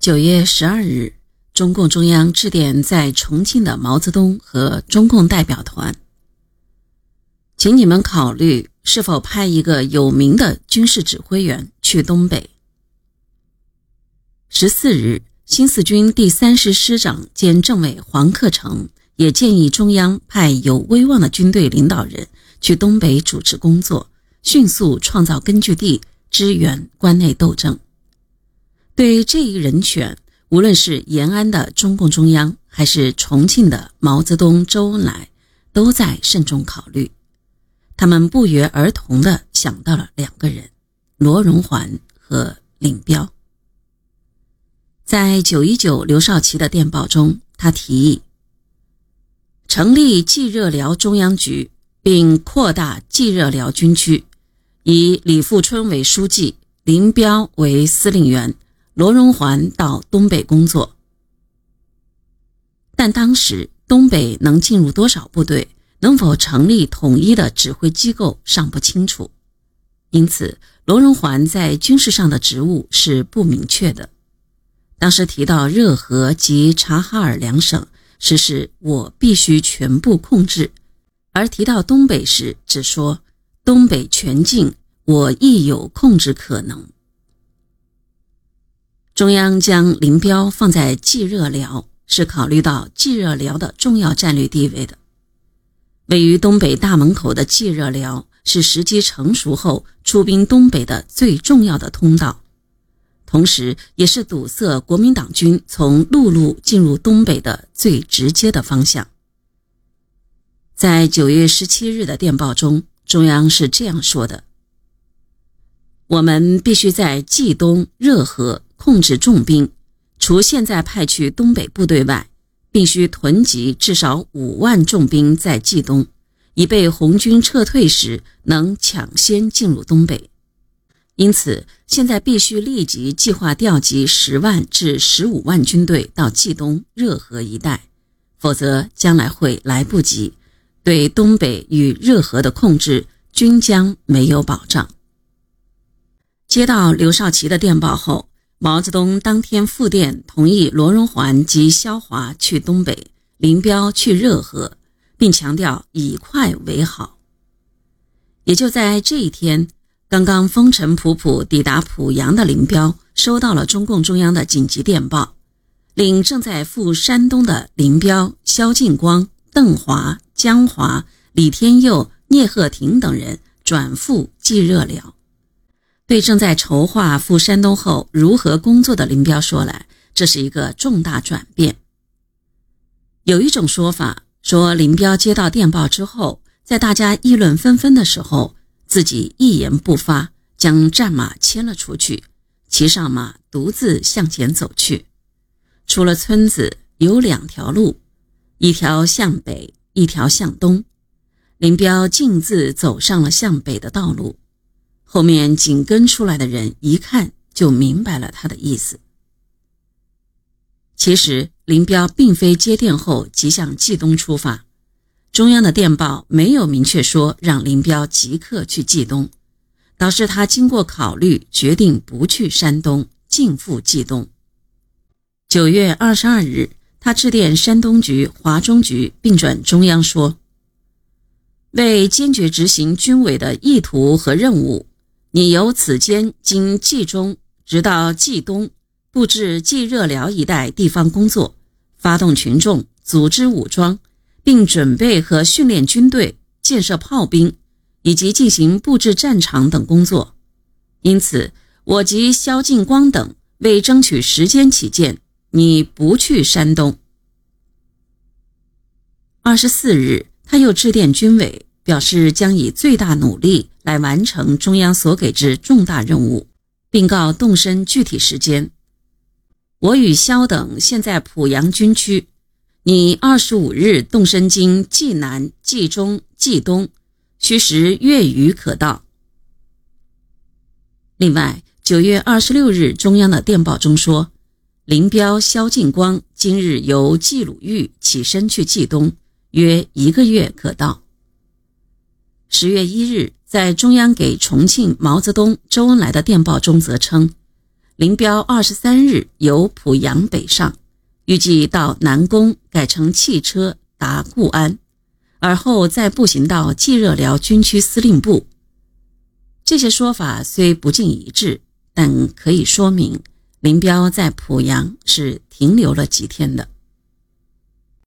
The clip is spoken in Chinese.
九月十二日，中共中央致电在重庆的毛泽东和中共代表团，请你们考虑是否派一个有名的军事指挥员去东北。十四日，新四军第三师师长兼政委黄克诚也建议中央派有威望的军队领导人去东北主持工作，迅速创造根据地，支援关内斗争。对这一人选，无论是延安的中共中央，还是重庆的毛泽东、周恩来，都在慎重考虑。他们不约而同地想到了两个人：罗荣桓和林彪。在九一九刘少奇的电报中，他提议成立冀热辽中央局，并扩大冀热辽军区，以李富春为书记，林彪为司令员。罗荣桓到东北工作，但当时东北能进入多少部队，能否成立统一的指挥机构尚不清楚，因此罗荣桓在军事上的职务是不明确的。当时提到热河及察哈尔两省，实是我必须全部控制；而提到东北时，只说东北全境，我亦有控制可能。中央将林彪放在冀热辽，是考虑到冀热辽的重要战略地位的。位于东北大门口的冀热辽，是时机成熟后出兵东北的最重要的通道，同时也是堵塞国民党军从陆路进入东北的最直接的方向。在九月十七日的电报中，中央是这样说的：“我们必须在冀东热河。”控制重兵，除现在派去东北部队外，必须囤积至少五万重兵在冀东，以备红军撤退时能抢先进入东北。因此，现在必须立即计划调集十万至十五万军队到冀东热河一带，否则将来会来不及。对东北与热河的控制均将没有保障。接到刘少奇的电报后。毛泽东当天复电同意罗荣桓及萧华去东北，林彪去热河，并强调以快为好。也就在这一天，刚刚风尘仆仆抵达濮阳的林彪收到了中共中央的紧急电报，令正在赴山东的林彪、萧劲光、邓华、江华、李天佑、聂鹤亭等人转赴冀热辽。对正在筹划赴山东后如何工作的林彪说来，这是一个重大转变。有一种说法说，林彪接到电报之后，在大家议论纷纷的时候，自己一言不发，将战马牵了出去，骑上马独自向前走去。出了村子，有两条路，一条向北，一条向东。林彪径自走上了向北的道路。后面紧跟出来的人一看就明白了他的意思。其实林彪并非接电后即向冀东出发，中央的电报没有明确说让林彪即刻去冀东，导致他经过考虑决定不去山东，径赴冀东。九月二十二日，他致电山东局、华中局，并转中央说：“为坚决执行军委的意图和任务。”你由此间经冀中直到冀东，布置冀热辽一带地方工作，发动群众，组织武装，并准备和训练军队、建设炮兵，以及进行布置战场等工作。因此，我及萧劲光等为争取时间起见，你不去山东。二十四日，他又致电军委。表示将以最大努力来完成中央所给之重大任务，并告动身具体时间。我与萧等现在濮阳军区，你二十五日动身经冀南、冀中、冀东，需时月余可到。另外，九月二十六日中央的电报中说，林彪、萧劲光今日由冀鲁豫起身去冀东，约一个月可到。十月一日，在中央给重庆毛泽东、周恩来的电报中，则称，林彪二十三日由濮阳北上，预计到南宫改乘汽车达固安，而后再步行到冀热辽军区司令部。这些说法虽不尽一致，但可以说明林彪在濮阳是停留了几天的。